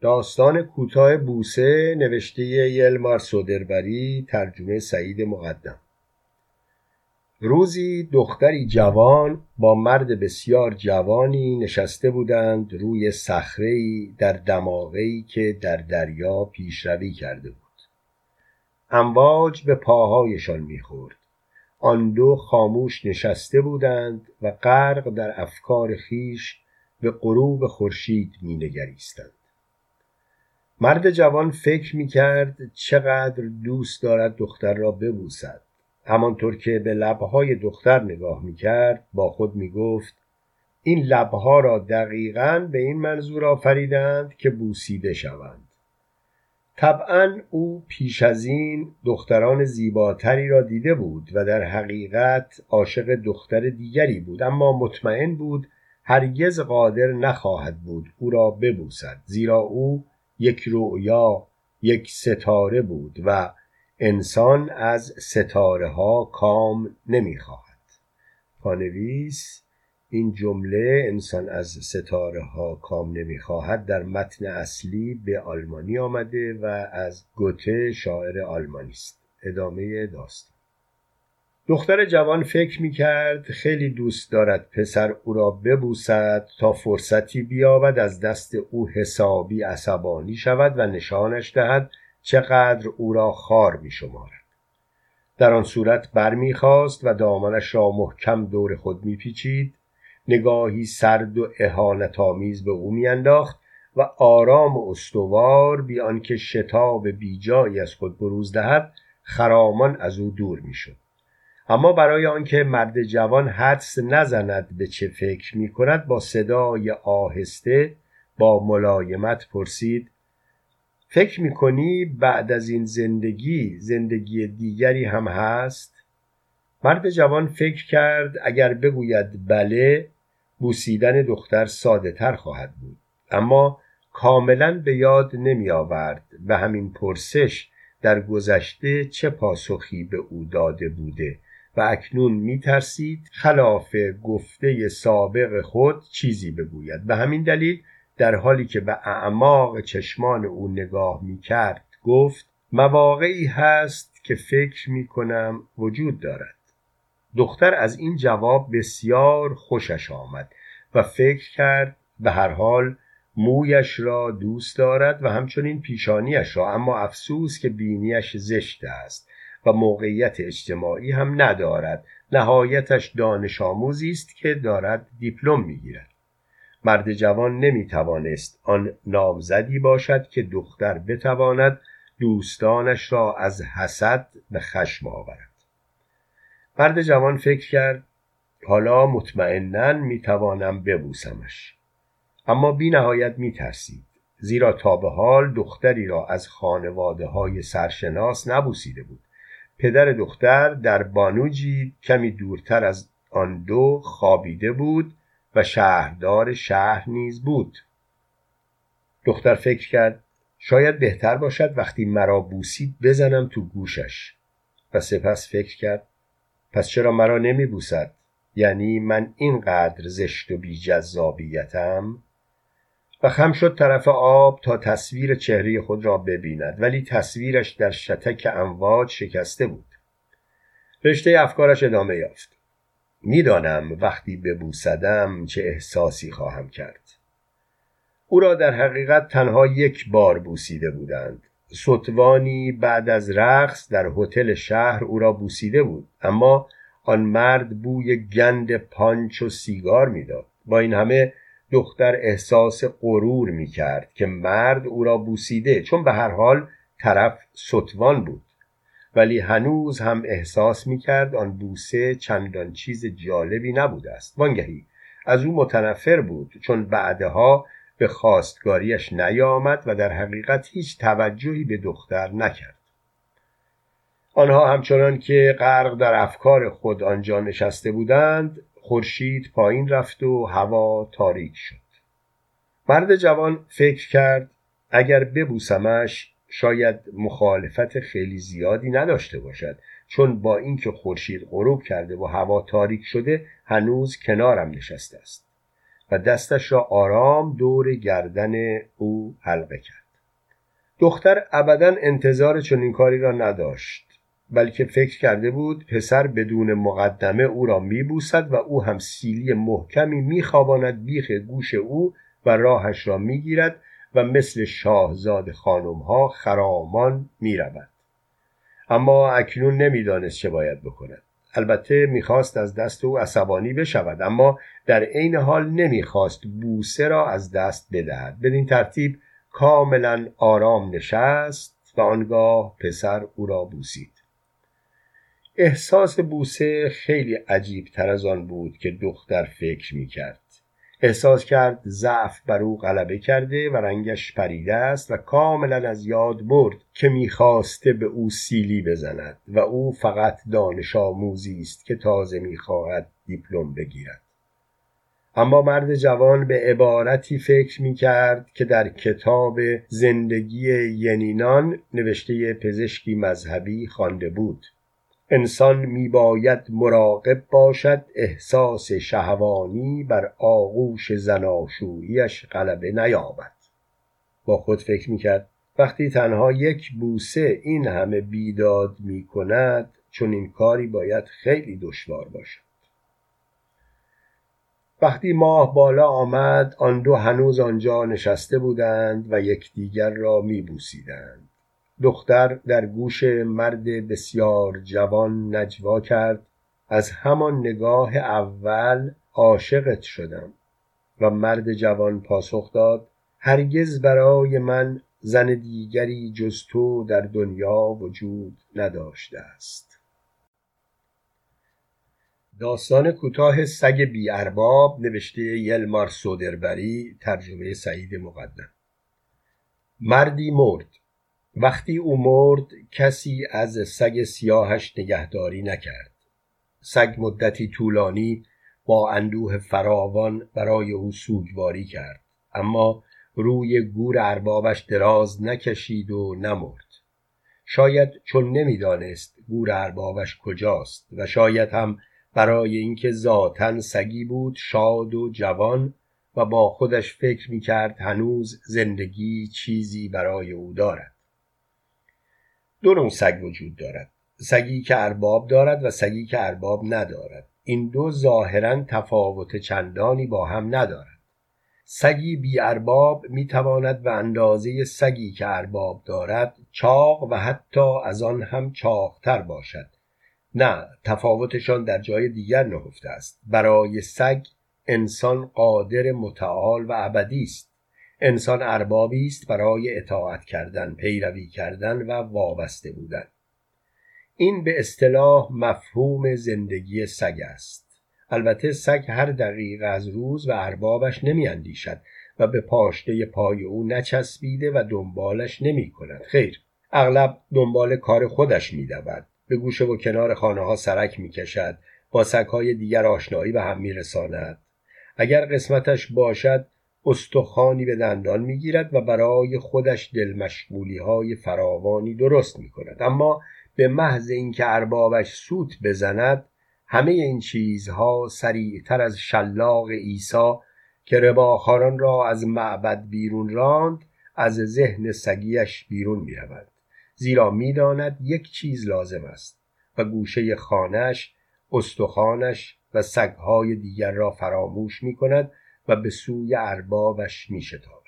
داستان کوتاه بوسه نوشته یلمار سودربری ترجمه سعید مقدم. روزی دختری جوان با مرد بسیار جوانی نشسته بودند روی صخره‌ای در دماغه‌ای که در دریا پیشروی کرده بود. امواج به پاهایشان می‌خورد. آن دو خاموش نشسته بودند و غرق در افکار خیش به غروب خورشید مینگریستند. مرد جوان فکر می کرد چقدر دوست دارد دختر را ببوسد. همانطور که به لبهای دختر نگاه می کرد با خود می گفت این لبها را دقیقا به این منظور آفریدند که بوسیده شوند. طبعا او پیش از این دختران زیباتری را دیده بود و در حقیقت عاشق دختر دیگری بود اما مطمئن بود هرگز قادر نخواهد بود او را ببوسد زیرا او یک رؤیا یک ستاره بود و انسان از ستاره ها کام نمی‌خواهد. پانویس این جمله انسان از ستاره ها کام نمی‌خواهد در متن اصلی به آلمانی آمده و از گوته شاعر آلمانی است. ادامه داستان. دختر جوان فکر می کرد خیلی دوست دارد پسر او را ببوسد تا فرصتی بیابد از دست او حسابی عصبانی شود و نشانش دهد چقدر او را خار می شمارد. در آن صورت برمیخواست و دامنش را محکم دور خود میپیچید نگاهی سرد و اهانت آمیز به او میانداخت و آرام و استوار بی آنکه شتاب بیجایی از خود بروز دهد خرامان از او دور می‌شد اما برای آنکه مرد جوان حدس نزند به چه فکر می کند با صدای آهسته با ملایمت پرسید فکر می کنی بعد از این زندگی زندگی دیگری هم هست؟ مرد جوان فکر کرد اگر بگوید بله بوسیدن دختر ساده تر خواهد بود اما کاملا به یاد نمی آورد و همین پرسش در گذشته چه پاسخی به او داده بوده و اکنون می ترسید خلاف گفته سابق خود چیزی بگوید. به همین دلیل در حالی که به اعماق چشمان او نگاه می کرد گفت مواقعی هست که فکر می کنم وجود دارد. دختر از این جواب بسیار خوشش آمد و فکر کرد به هر حال مویش را دوست دارد و همچنین پیشانیش را اما افسوس که بینیش زشت است. و موقعیت اجتماعی هم ندارد. نهایتش دانش آموزی است که دارد دیپلم می‌گیرد. مرد جوان نمی‌توانست آن نامزدی باشد که دختر بتواند دوستانش را از حسد به خشم آورد. مرد جوان فکر کرد حالا مطمئنا می‌توانم ببوسمش. اما بی نهایت میترسید زیرا تا به حال دختری را از خانواده های سرشناس نبوسیده بود. پدر دختر در بانوجی کمی دورتر از آن دو خوابیده بود و شهردار شهر نیز بود. دختر فکر کرد شاید بهتر باشد وقتی مرا بوسید بزنم تو گوشش. و سپس فکر کرد پس چرا مرا نمی بوسد یعنی من اینقدر زشت و بی جذابیتم و خم شد طرف آب تا تصویر چهره خود را ببیند ولی تصویرش در شتک امواج شکسته بود. رشته افکارش ادامه یافت. می‌دانم وقتی ببوسدم چه احساسی خواهم کرد. او را در حقیقت تنها یک بار بوسیده بودند. سطوانی بعد از رقص در هتل شهر او را بوسیده بود اما آن مرد بوی گند پانچ و سیگار می‌داد. با این همه دختر احساس غرور می کرد که مرد او را بوسیده چون به هر حال طرف ستوان بود. ولی هنوز هم احساس می کرد آن بوسه چندان چیز جالبی نبوده است. وانگهی از او متنفر بود چون بعدها به خواستگاریش نیامد و در حقیقت هیچ توجهی به دختر نکرد. آنها همچنان که غرق در افکار خود آنجا نشسته بودند خورشید پایین رفت و هوا تاریک شد. مرد جوان فکر کرد اگر ببوسمش شاید مخالفت خیلی زیادی نداشته باشد چون با اینکه خورشید غروب کرده و هوا تاریک شده هنوز کنارم نشسته است و دستش را آرام دور گردن او حلقه کرد. دختر ابدا انتظار چنین کاری را نداشت. بلکه فکر کرده بود پسر بدون مقدمه او را میبوسد و او هم سیلی محکمی میخواباند بیخ گوش او و راهش را می‌گیرد و مثل شاهزاد خانم ها خرامان می‌رود. اما اکنون نمی‌دانست چه باید بکند. البته می‌خواست از دست او عصبانی بشود اما در عین حال نمی‌خواست بوسه را از دست بدهد. بدین ترتیب کاملا آرام نشست و آنگاه پسر او را بوسید. احساس بوسه خیلی عجیب تر از آن بود که دختر فکر می کرد. احساس کرد ضعف بر او غلبه کرده و رنگش پریده است و کاملا از یاد برد که می‌خواسته به او سیلی بزند و او فقط دانش آموزی است که تازه می‌خواهد دیپلم بگیرد اما مرد جوان به عبارتی فکر می کرد که در کتاب زندگی ینینان نوشته پزشکی مذهبی خوانده بود انسان میباید مراقب باشد احساس شهوانی بر آغوش زناشوییش غلبه نیابد. با خود فکر می‌کرد وقتی تنها یک بوسه این همه بیداد می‌کند چون این کاری باید خیلی دشوار باشد. وقتی ماه بالا آمد آن دو هنوز آنجا نشسته بودند و یکدیگر را میبوسیدند. دختر در گوش مرد بسیار جوان نجوا کرد. از همان نگاه اول عاشقت شدم و مرد جوان پاسخ داد هرگز برای من زن دیگری جز تو در دنیا وجود نداشته است. داستان کوتاه سگ بی ارباب نوشته یلمار سودربری ترجمه سعید مقدم. مردی مرد. وقتی او مرد کسی از سگ سیاهش نگهداری نکرد. سگ مدتی طولانی با اندوه فراوان برای او سوگواری کرد. اما روی گور اربابش دراز نکشید و نمرد. شاید چون نمی‌دانست گور اربابش کجاست و شاید هم برای اینکه ذاتا سگی بود شاد و جوان و با خودش فکر می‌کرد هنوز زندگی چیزی برای او دارد. دو نوع سگ وجود دارد. سگی که ارباب دارد و سگی که ارباب ندارد. این دو ظاهرا تفاوت چندانی با هم ندارد. سگی بی ارباب می تواند به اندازه سگی که ارباب دارد چاق و حتی از آن هم چاقتر باشد. نه تفاوتشان در جای دیگر نهفته است. برای سگ انسان قادر متعال و ابدی است. انسان اربابی است برای اطاعت کردن پیروی کردن و وابسته بودن. این به اصطلاح مفهوم زندگی سگ است. البته سگ هر دقیقه از روز و اربابش نمی اندیشد و به پاشته پای او نچسبیده و دنبالش نمی کند. خیر اغلب دنبال کار خودش می دود. به گوشه و کنار خانه ها سرک می کشد با سگهای دیگر آشنایی به هم می رساند. اگر قسمتش باشد استخوانی به دندان می‌گیرد و برای خودش دلمشغولی های فراوانی درست می کند اما به محض اینکه اربابش سوت بزند همه این چیزها سریعتر از شلاق عیسی که رباخاران را از معبد بیرون راند از ذهن سگیش بیرون می رود. زیرا می‌داند یک چیز لازم است و گوشه خانش استخوانش و سگهای دیگر را فراموش می کند و به سوی اربابش می شتابد.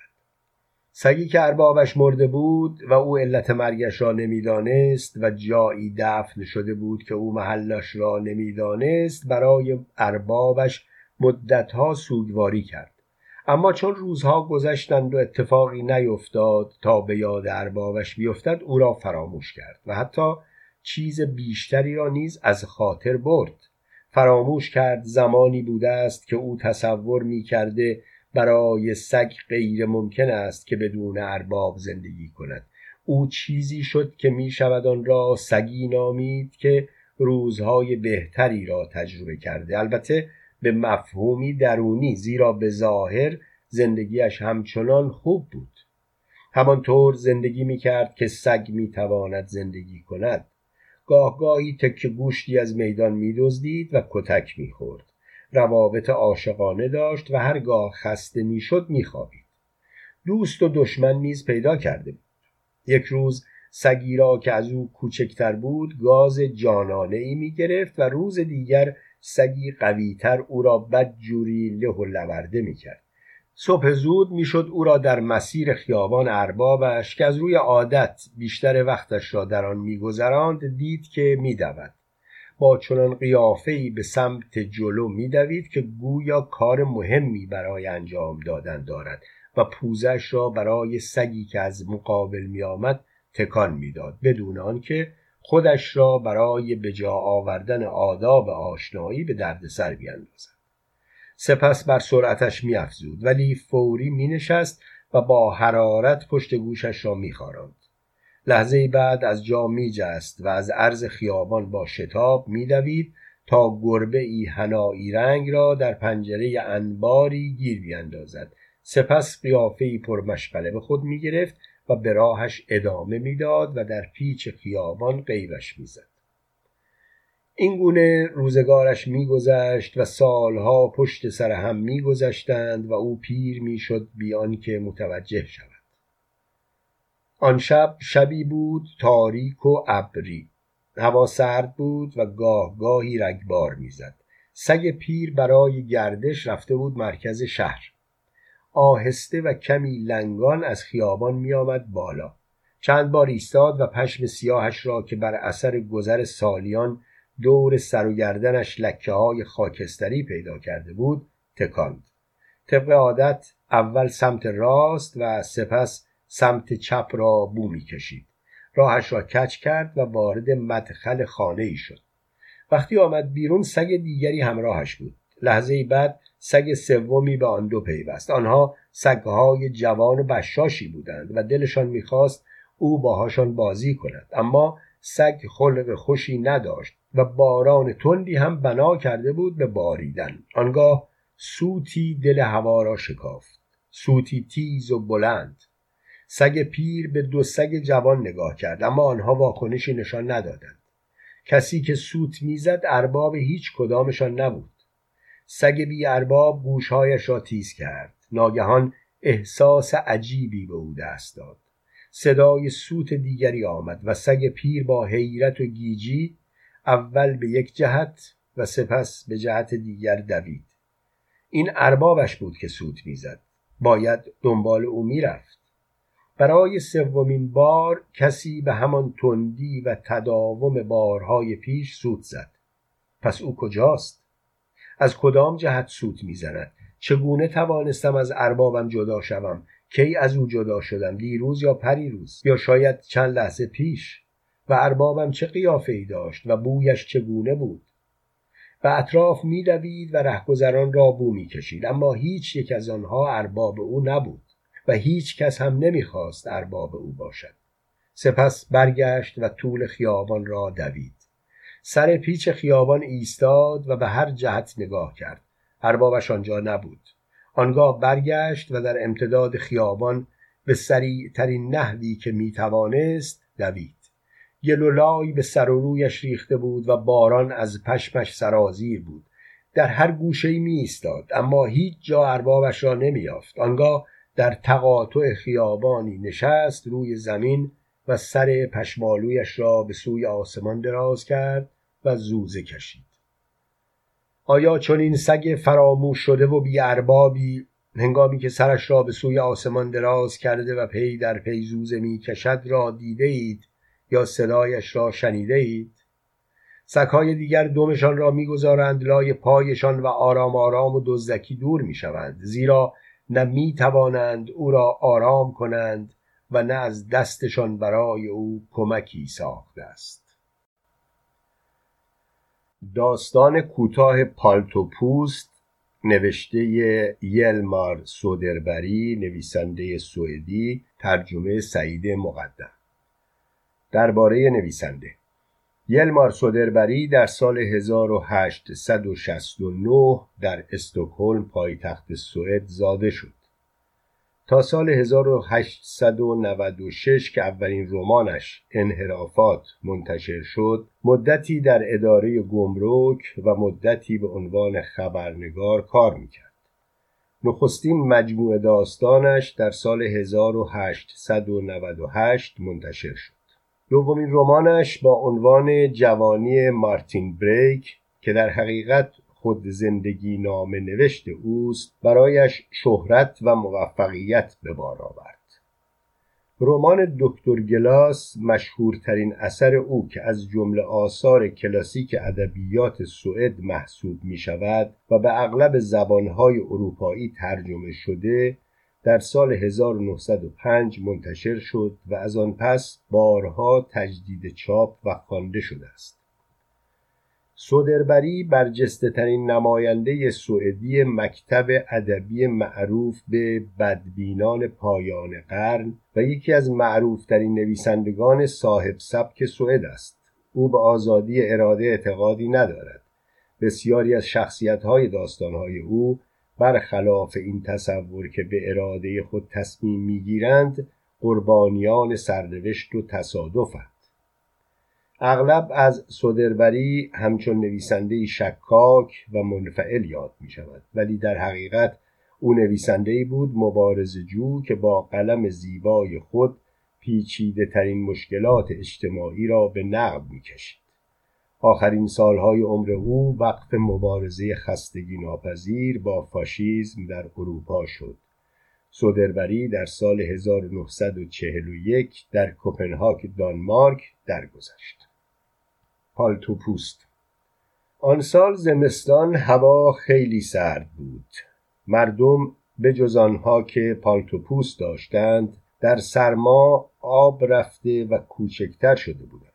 سگی که اربابش مرده بود و او علت مرگش را نمی‌دانست و جایی دفن شده بود که او محلش را نمی‌دانست برای اربابش مدتها سوگواری کرد اما چون روزها گذشتند و اتفاقی نیفتاد تا به یاد اربابش بیفتد او را فراموش کرد و حتی چیز بیشتری را نیز از خاطر برد فراموش کرد زمانی بوده است که او تصور می کرده برای سگ غیر ممکن است که بدون ارباب زندگی کند. او چیزی شد که می شود آن را سگی نامید که روزهای بهتری را تجربه کرده. البته به مفهومی درونی زیرا به ظاهر زندگیش همچنان خوب بود. همانطور زندگی می کرد که سگ می تواند زندگی کند. گاه گاهی تکه گوشتی از میدان میدزدید و کتک می‌خورد. روابط عاشقانه داشت و هرگاه خسته می‌شد میخوابید. دوست و دشمن نیز پیدا کرده بود. یک روز سگی را که از او کوچکتر بود گاز جانانه ای می گرفت و روز دیگر سگی قویتر او را بدجوری له و لورده می کرد صبح زود می‌شد او را در مسیر خیابان اربابش که از روی عادت بیشتر وقتش را در آن میگذراند دید که میدود. با چنان قیافهای به سمت جلو میدوید که گویا کار مهمی برای انجام دادن دارد و پوزش را برای سگی که از مقابل میآمد تکان می‌داد. بدون آنکه خودش را برای به جا آوردن آداب آشنایی به دردسر بیاندازد. سپس بر سرعتش میافزود ولی فوری مینشست و با حرارت پشت گوشش را میخاراند. لحظه بعد از جا میجست و از عرض خیابان با شتاب میدوید تا گربه ای هنایی رنگ را در پنجره انباری گیر بیاندازد سپس قیافه ای پرمشغله به خود می‌گرفت و به راهش ادامه می‌داد و در پیچ خیابان غیبش می‌زد. این گونه روزگارش میگذشت و سالها پشت سر هم میگذشتند و او پیر می‌شد بیان که متوجه شود. آن شب شبی بود تاریک و ابری. هوا سرد بود و گاه گاهی رگبار می‌زد. سگ پیر برای گردش رفته بود مرکز شهر. آهسته و کمی لنگان از خیابان میآمد بالا. چند بار ایستاد و پشم سیاهش را که بر اثر گذر سالیان دور سر و گردنش لکه های خاکستری پیدا کرده بود تکاند. طبق عادت اول سمت راست و سپس سمت چپ را بو می کشید راهش را کچ کرد و وارد مدخل خانه ای شد. وقتی آمد بیرون سگ دیگری همراهش بود. لحظه بعد سگ سومی به آن دو پیوست. آنها سگهای جوان و بشاشی بودند و دلشان می‌خواست او باهاشان بازی کند. اما سگ خلق خوشی نداشت و باران تندی هم بنا کرده بود به باریدن. آنگاه سوتی دل هوا را شکافت. سوتی تیز و بلند. سگ پیر به دو سگ جوان نگاه کرد اما آنها واکنشی نشان ندادند. کسی که سوت می‌زد ارباب هیچ کدامشان نبود. سگ بی ارباب گوشهایش را تیز کرد. ناگهان احساس عجیبی به او دست داد. صدای سوت دیگری آمد و سگ پیر با حیرت و گیجی اول به یک جهت و سپس به جهت دیگر دوید. این اربابش بود که سوت می‌زد. باید دنبال او می‌رفت. برای سومین بار کسی به همان تندی و تداوم بارهای پیش سوت زد. پس او کجاست؟ از کدام جهت سوت می‌زند؟ چگونه توانستم از اربابم جدا شوم؟ کی از او جدا شدم دیروز یا پریروز؟ یا شاید چند لحظه پیش؟ و اربابم چه قیافه ای داشت و بویش چگونه بود؟ و اطراف میدوید و رهگذران را بو می‌کشید اما هیچ یک از آنها ارباب او نبود و هیچ کس هم نمی‌خواست ارباب او باشد. سپس برگشت و طول خیابان را دوید. سر پیچ خیابان ایستاد و به هر جهت نگاه کرد. اربابش آنجا نبود. آنگاه برگشت و در امتداد خیابان به سریع ترین نحوی که می‌توانست دوید. گلولای به سر و رویش ریخته بود و باران از پشمش سرازیر بود. در هر گوشه می ایستاد اما هیچ جا اربابش را نمیافت آنگاه در تقاطع خیابانی نشست روی زمین و سر پشمالویش را به سوی آسمان دراز کرد و زوزه کشید. آیا چون این سگ فراموش شده و بی اربابی هنگامی که سرش را به سوی آسمان دراز کرده و پی در پی زوزه می کشد را دیده اید یا صدایش را شنیده اید؟ سگهای دیگر دمشان را می‌گذارند لای پایشان و آرام آرام و دزدکی دور می‌شوند زیرا نه می توانند او را آرام کنند و نه از دستشان برای او کمکی ساخته است. داستان کوتاه پالتو پوست نوشته یلمار سودربری نویسنده سوئدی ترجمه سعید مقدم. درباره نویسنده. یلمار سودربری در سال 1869 در استکهلم پایتخت سوئد زاده شد. تا سال 1896 که اولین رمانش انحرافات منتشر شد مدتی در اداره گمرک و مدتی به عنوان خبرنگار کار می‌کرد. نخستین مجموعه داستانش در سال 1898 منتشر شد. دومین رمانش با عنوان جوانی مارتین بریک که در حقیقت خود زندگی نام نوشت اوست برایش شهرت و موفقیت به بار آورد. رمان دکتر گلاس مشهورترین اثر او که از جمله آثار کلاسیک ادبیات سوئد محسوب می شود و به اغلب زبانهای اروپایی ترجمه شده در سال 1905 منتشر شد و از آن پس بارها تجدید چاپ و خوانده شده است. سودربری برجسته ترین نماینده سوئدی مکتب ادبی معروف به بدبینان پایان قرن و یکی از معروفترین نویسندگان صاحب سبک سوئد است. او به آزادی اراده اعتقادی ندارد. بسیاری از شخصیت‌های داستانهای او برخلاف این تصور که به اراده خود تصمیم می‌گیرند قربانیان سرنوشت و تصادفند اغلب از صدربری همچون نویسنده شکاک و منفعل یاد می شود ولی در حقیقت او نویسنده بود مبارز جو که با قلم زیبای خود پیچیده ترین مشکلات اجتماعی را به نقد می کشید. آخرین سالهای عمر او وقف مبارزه خستگی ناپذیر با فاشیزم در اروپا شد. سودربری در سال 1941 در کوپنهاگ دانمارک درگذشت. پالتو پوست آن سال زمستان هوا خیلی سرد بود. مردم به جز آنها که پالتو پوست داشتند در سرما آب رفته و کوچکتر شده بودند.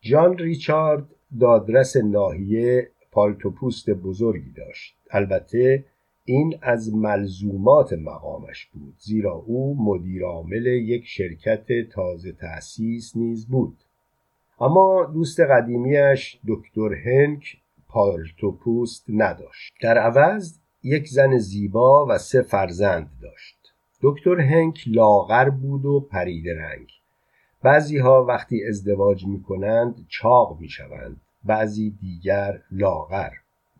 جان ریچارد دادرس ناحیه پالتو پوست بزرگی داشت. البته این از ملزومات مقامش بود زیرا او مدیر عامل یک شرکت تازه تأسیس نیز بود. اما دوست قدیمیش دکتر هنک پالتوپوست نداشت. در عوض یک زن زیبا و سه فرزند داشت. دکتر هنک لاغر بود و پرید رنگ. بعضی ها وقتی ازدواج می کنند چاق می شوند بعضی دیگر لاغر.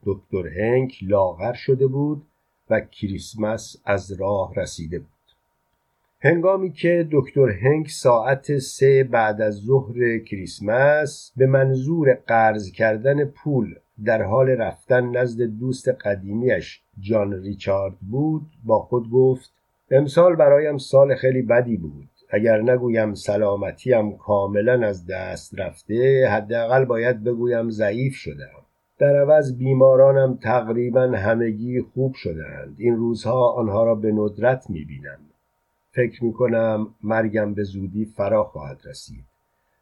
دکتر هنک لاغر شده بود و کریسمس از راه رسیده بود. هنگامی که دکتر هنگ ساعت سه بعد از ظهر کریسمس به منظور قرض کردن پول در حال رفتن نزد دوست قدیمیش جان ریچارد بود با خود گفت امسال برایم سال خیلی بدی بود. اگر نگویم سلامتیم کاملا از دست رفته حداقل باید بگویم ضعیف شدم. در عوض بیمارانم تقریبا همگی خوب شدهاند. این روزها آنها را به ندرت می‌بینم. فکر می کنم مرگم به زودی فرا خواهد رسید.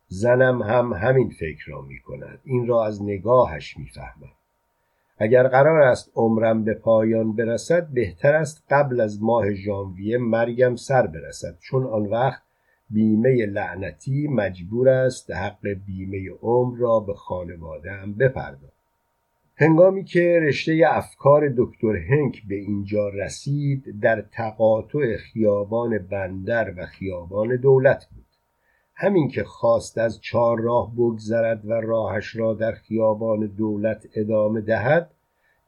زنم هم همین فکر را می کند این را از نگاهش می فهمم اگر قرار است عمرم به پایان برسد بهتر است قبل از ماه ژانویه مرگم سر برسد. چون آن وقت بیمه لعنتی مجبور است حق بیمه عمر را به خانوادهام بپردازد. هنگامی که رشته افکار دکتر هنک به اینجا رسید در تقاطع خیابان بندر و خیابان دولت بود. همین که خواست از چهار راه بگذرد و راهش را در خیابان دولت ادامه دهد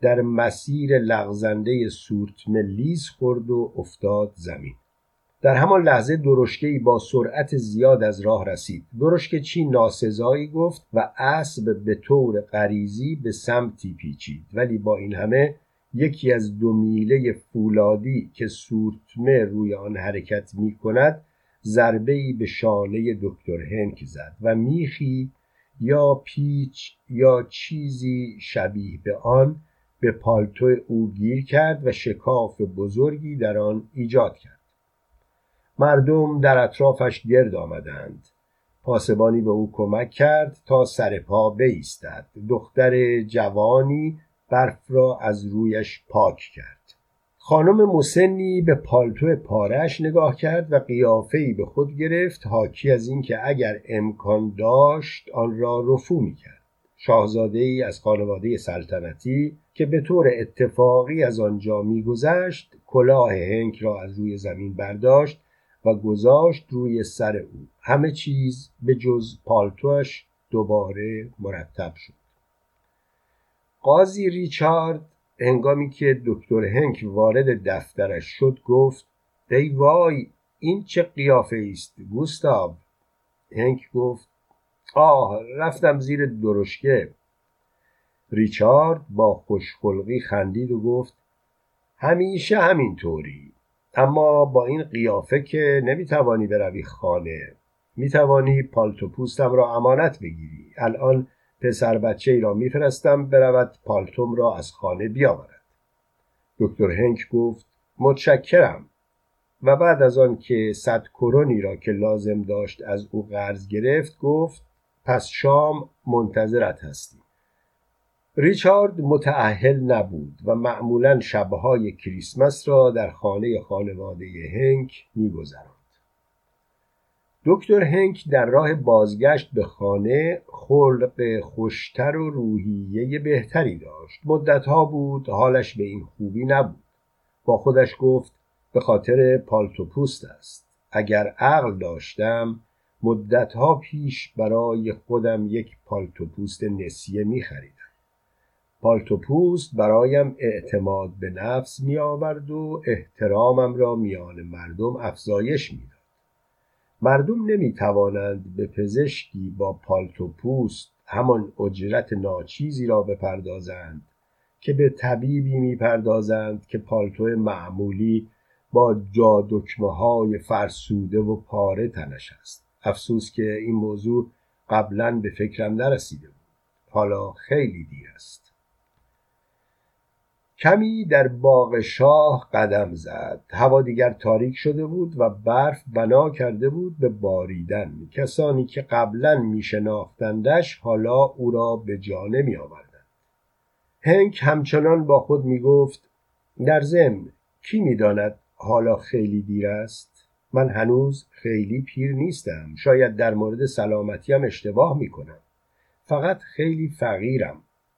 در مسیر لغزنده سورت لیز خورد و افتاد زمین. در همان لحظه درشکهای با سرعت زیاد از راه رسید. درشکه چی ناسزایی گفت و اسب به طور غریزی به سمتی پیچید. ولی با این همه یکی از دو میله فولادی که سورتمه روی آن حرکت می کند ضربه به شانه دکتر هنک زد و میخی یا پیچ یا چیزی شبیه به آن به پالتو او گیر کرد و شکاف بزرگی در آن ایجاد کرد. مردم در اطرافش گرد آمدند. پاسبانی به او کمک کرد تا سر پا بایستد دختر جوانی برف را از رویش پاک کرد. خانم مسنی به پالتو پارش نگاه کرد و قیافهای به خود گرفت حاکی از اینکه اگر امکان داشت آن را رفو می کرد شاهزاده ای از خانواده سلطنتی که به طور اتفاقی از آنجا میگذشت کلاه هنک را از روی زمین برداشت و گذاشت روی سر او. همه چیز به جز پالتوش دوباره مرتب شد. قاضی ریچارد هنگامی که دکتر هنک وارد دفترش شد گفت ای وای این چه قیافه است گوستاو هنک گفت آه رفتم زیر درشکه. ریچارد با خوشخلقی خندید و گفت همیشه همینطوری. اما با این قیافه که نمی‌توانی بروی خانه می‌توانی پالتو پوستم را امانت بگیری. الان پسر بچه ای را میفرستم برود پالتوم را از خانه بیاورد. دکتر هنک گفت متشکرم. و بعد از آن که صد کرونی را که لازم داشت از او قرض گرفت گفت پس شام منتظرت هستی ریچارد متعهل نبود و معمولا شبهای کریسمس را در خانه خانواده هنک میگذراند. دکتر هنک در راه بازگشت به خانه خلق خوشتر و روحیه بهتری داشت. مدتها بود حالش به این خوبی نبود. با خودش گفت به خاطر پالتو پوست است. اگر عقل داشتم مدتها پیش برای خودم یک پالتو پوست نسیه می خریدم پالتو پوست برایم اعتماد به نفس می آورد و احترامم را میان مردم افزایش می داد. مردم نمی توانند به پزشکی با پالتو پوست همان اجرت ناچیزی را بپردازند که به طبیبی می‌پردازند که پالتو معمولی با جادکمه های فرسوده و پاره تنش است. افسوس که این موضوع قبلا به فکرم نرسیده بود. حالا خیلی دیر است. کمی در باغ شاه قدم زد. هوا دیگر تاریک شده بود و برف بنا کرده بود به باریدن. کسانی که قبلا می شناختندش حالا او را به جا نمی آوردند هنک همچنان با خود می گفت در ضمن کی می داند حالا خیلی دیر است؟ من هنوز خیلی پیر نیستم. شاید در مورد سلامتیم اشتباه می کنم فقط خیلی فقیرم.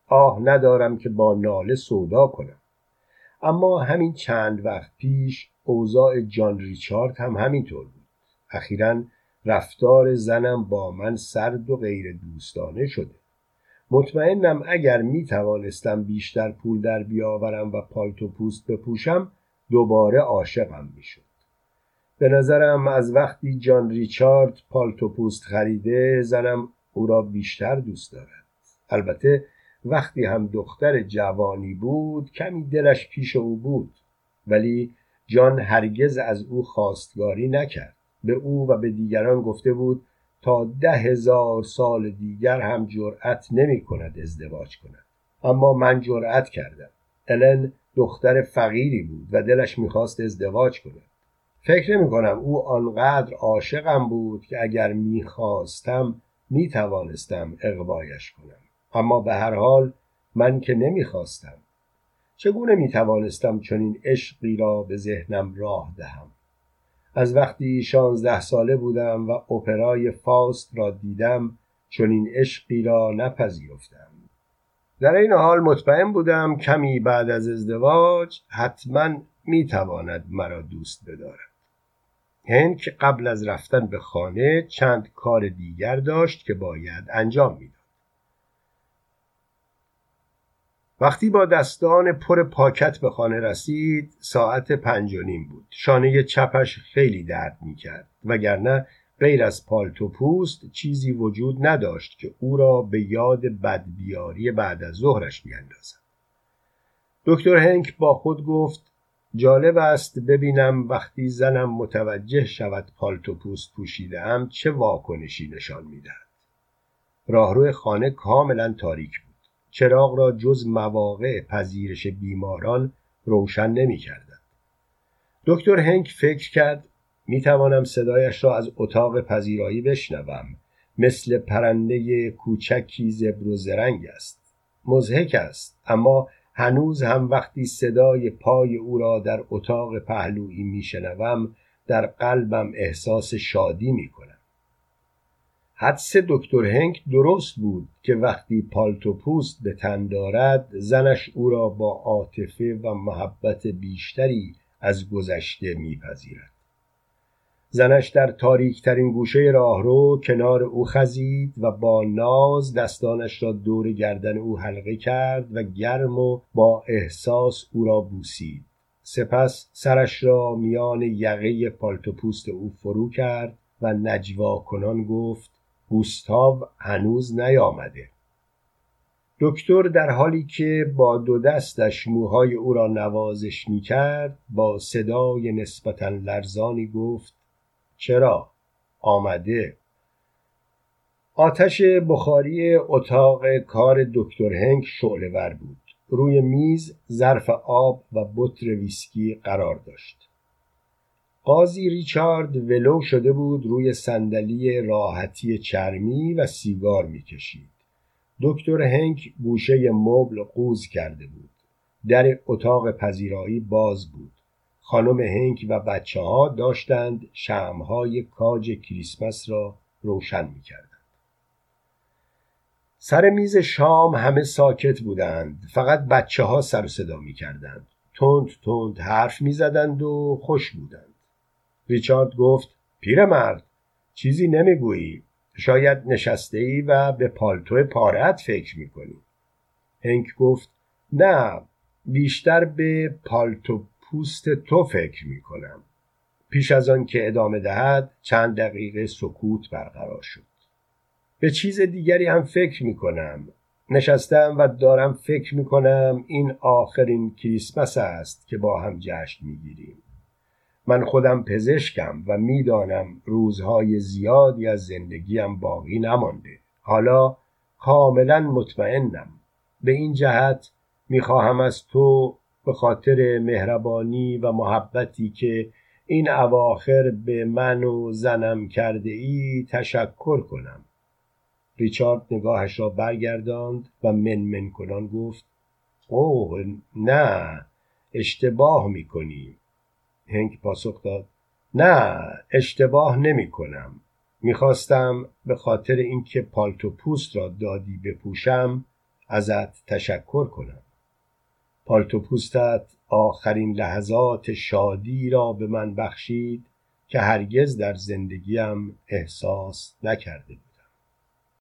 آه ندارم که با ناله سودا کنم. اما همین چند وقت پیش اوضاع جان ریچارد هم همینطور بود. اخیرا رفتار زنم با من سرد و غیر دوستانه شده. مطمئنم اگر می توانستم بیشتر پول در بیاورم و پالتو پوست بپوشم دوباره عاشقم می‌شد. به نظرم از وقتی جان ریچارد پالتو پوست خریده زنم او را بیشتر دوست دارد. البته وقتی هم دختر جوانی بود کمی دلش پیش او بود. ولی جان هرگز از او خواستگاری نکرد. به او و به دیگران گفته بود تا ده هزار سال دیگر هم جرأت نمی کند ازدواج کند. اما من جرأت کردم. الن دختر فقیری بود و دلش می‌خواست ازدواج کند. فکر نمی کنم او آنقدر عاشقم بود که اگر می‌خواستم می‌توانستم اقوایش کنم. اما به هر حال من که نمی‌خواستم. چگونه می‌توانستم چنین عشقی را به ذهنم راه دهم؟ از وقتی شانزده ساله بودم و اپرای فاست را دیدم چنین عشقی را نپذیرفتم. در این حال مطمئن بودم کمی بعد از ازدواج حتما می‌تواند مرا دوست بدارد. هنک قبل از رفتن به خانه چند کار دیگر داشت که باید انجام می‌داد. وقتی با دستان پر پاکت به خانه رسید ساعت پنج و نیم بود. شانه چپش خیلی درد می‌کرد وگرنه غیر از پالتو پوست چیزی وجود نداشت که او را به یاد بدبیاری بعد از ظهرش میاندازد دکتر هنک با خود گفت جالب است ببینم وقتی زنم متوجه شود پالتو پوست پوشیدم چه واکنشی نشان می‌دهد. راهرو خانه کاملا تاریک چراغ را جز مواقع پذیرش بیماران روشن نمی دکتر هنک فکر کرد می توانم صدایش را از اتاق پذیرایی بشنوم. مثل پرنده کوچکی زبر و زرنگ است. مزهک است اما هنوز هم وقتی صدای پای او را در اتاق پهلویی میشنوم در قلبم احساس شادی می کنم. حدس دکتر هنک درست بود که وقتی پالتو پوست به تن دارد زنش او را با عاطفه و محبت بیشتری از گذشته میپذیرد. زنش در تاریکترین گوشه راهرو کنار او خزید و با ناز دستانش را دور گردن او حلقه کرد و گرم و با احساس او را بوسید. سپس سرش را میان یقه پالتو پوست او فرو کرد و نجوا کنان گفت گوستاو هنوز نیامده. دکتر در حالی که با دو دستش موهای او را نوازش می کرد با صدای نسبتا لرزانی گفت چرا؟ آمده. آتش بخاری اتاق کار دکتر هنگ شعله ور بود. روی میز ظرف آب و بطر ویسکی قرار داشت. قاضی ریچارد ولو شده بود روی صندلی راحتی چرمی و سیگار می‌کشید. دکتر هنگ گوشه مبل قوز کرده بود. در اتاق پذیرایی باز بود. خانم هنگ و بچه ها داشتند شمهای کاج کریسمس را روشن می کردند. سر میز شام همه ساکت بودند. فقط بچه ها سر صدا می کردند تند تند حرف می زدند و خوش بودند. ریچارد گفت پیرمرد چیزی نمی‌گویی. شاید نشسته ای و به پالتو پارت فکر می کنی هنک گفت نه بیشتر به پالتو پوست تو فکر می کنم پیش از آن که ادامه دهد چند دقیقه سکوت برقرار شد. به چیز دیگری هم فکر می کنم نشستم و دارم فکر می کنم این آخرین کریسمس است که با هم جشن می گیریم من خودم پزشکم و می‌دانم روزهای زیادی از زندگیم باقی نمانده. حالا کاملا مطمئنم. به این جهت می‌خواهم از تو به خاطر مهربانی و محبتی که این اواخر به من و زنم کرده ای تشکر کنم. ریچارد نگاهش را برگرداند و منمن کنان گفت اوه نه اشتباه می‌کنی. هنگ پاسخ داد. نه اشتباه نمی کنم می‌خواستم به خاطر اینکه پالتو پوست را دادی بپوشم ازت تشکر کنم. پالتو پوستت آخرین لحظات شادی را به من بخشید که هرگز در زندگیم احساس نکرده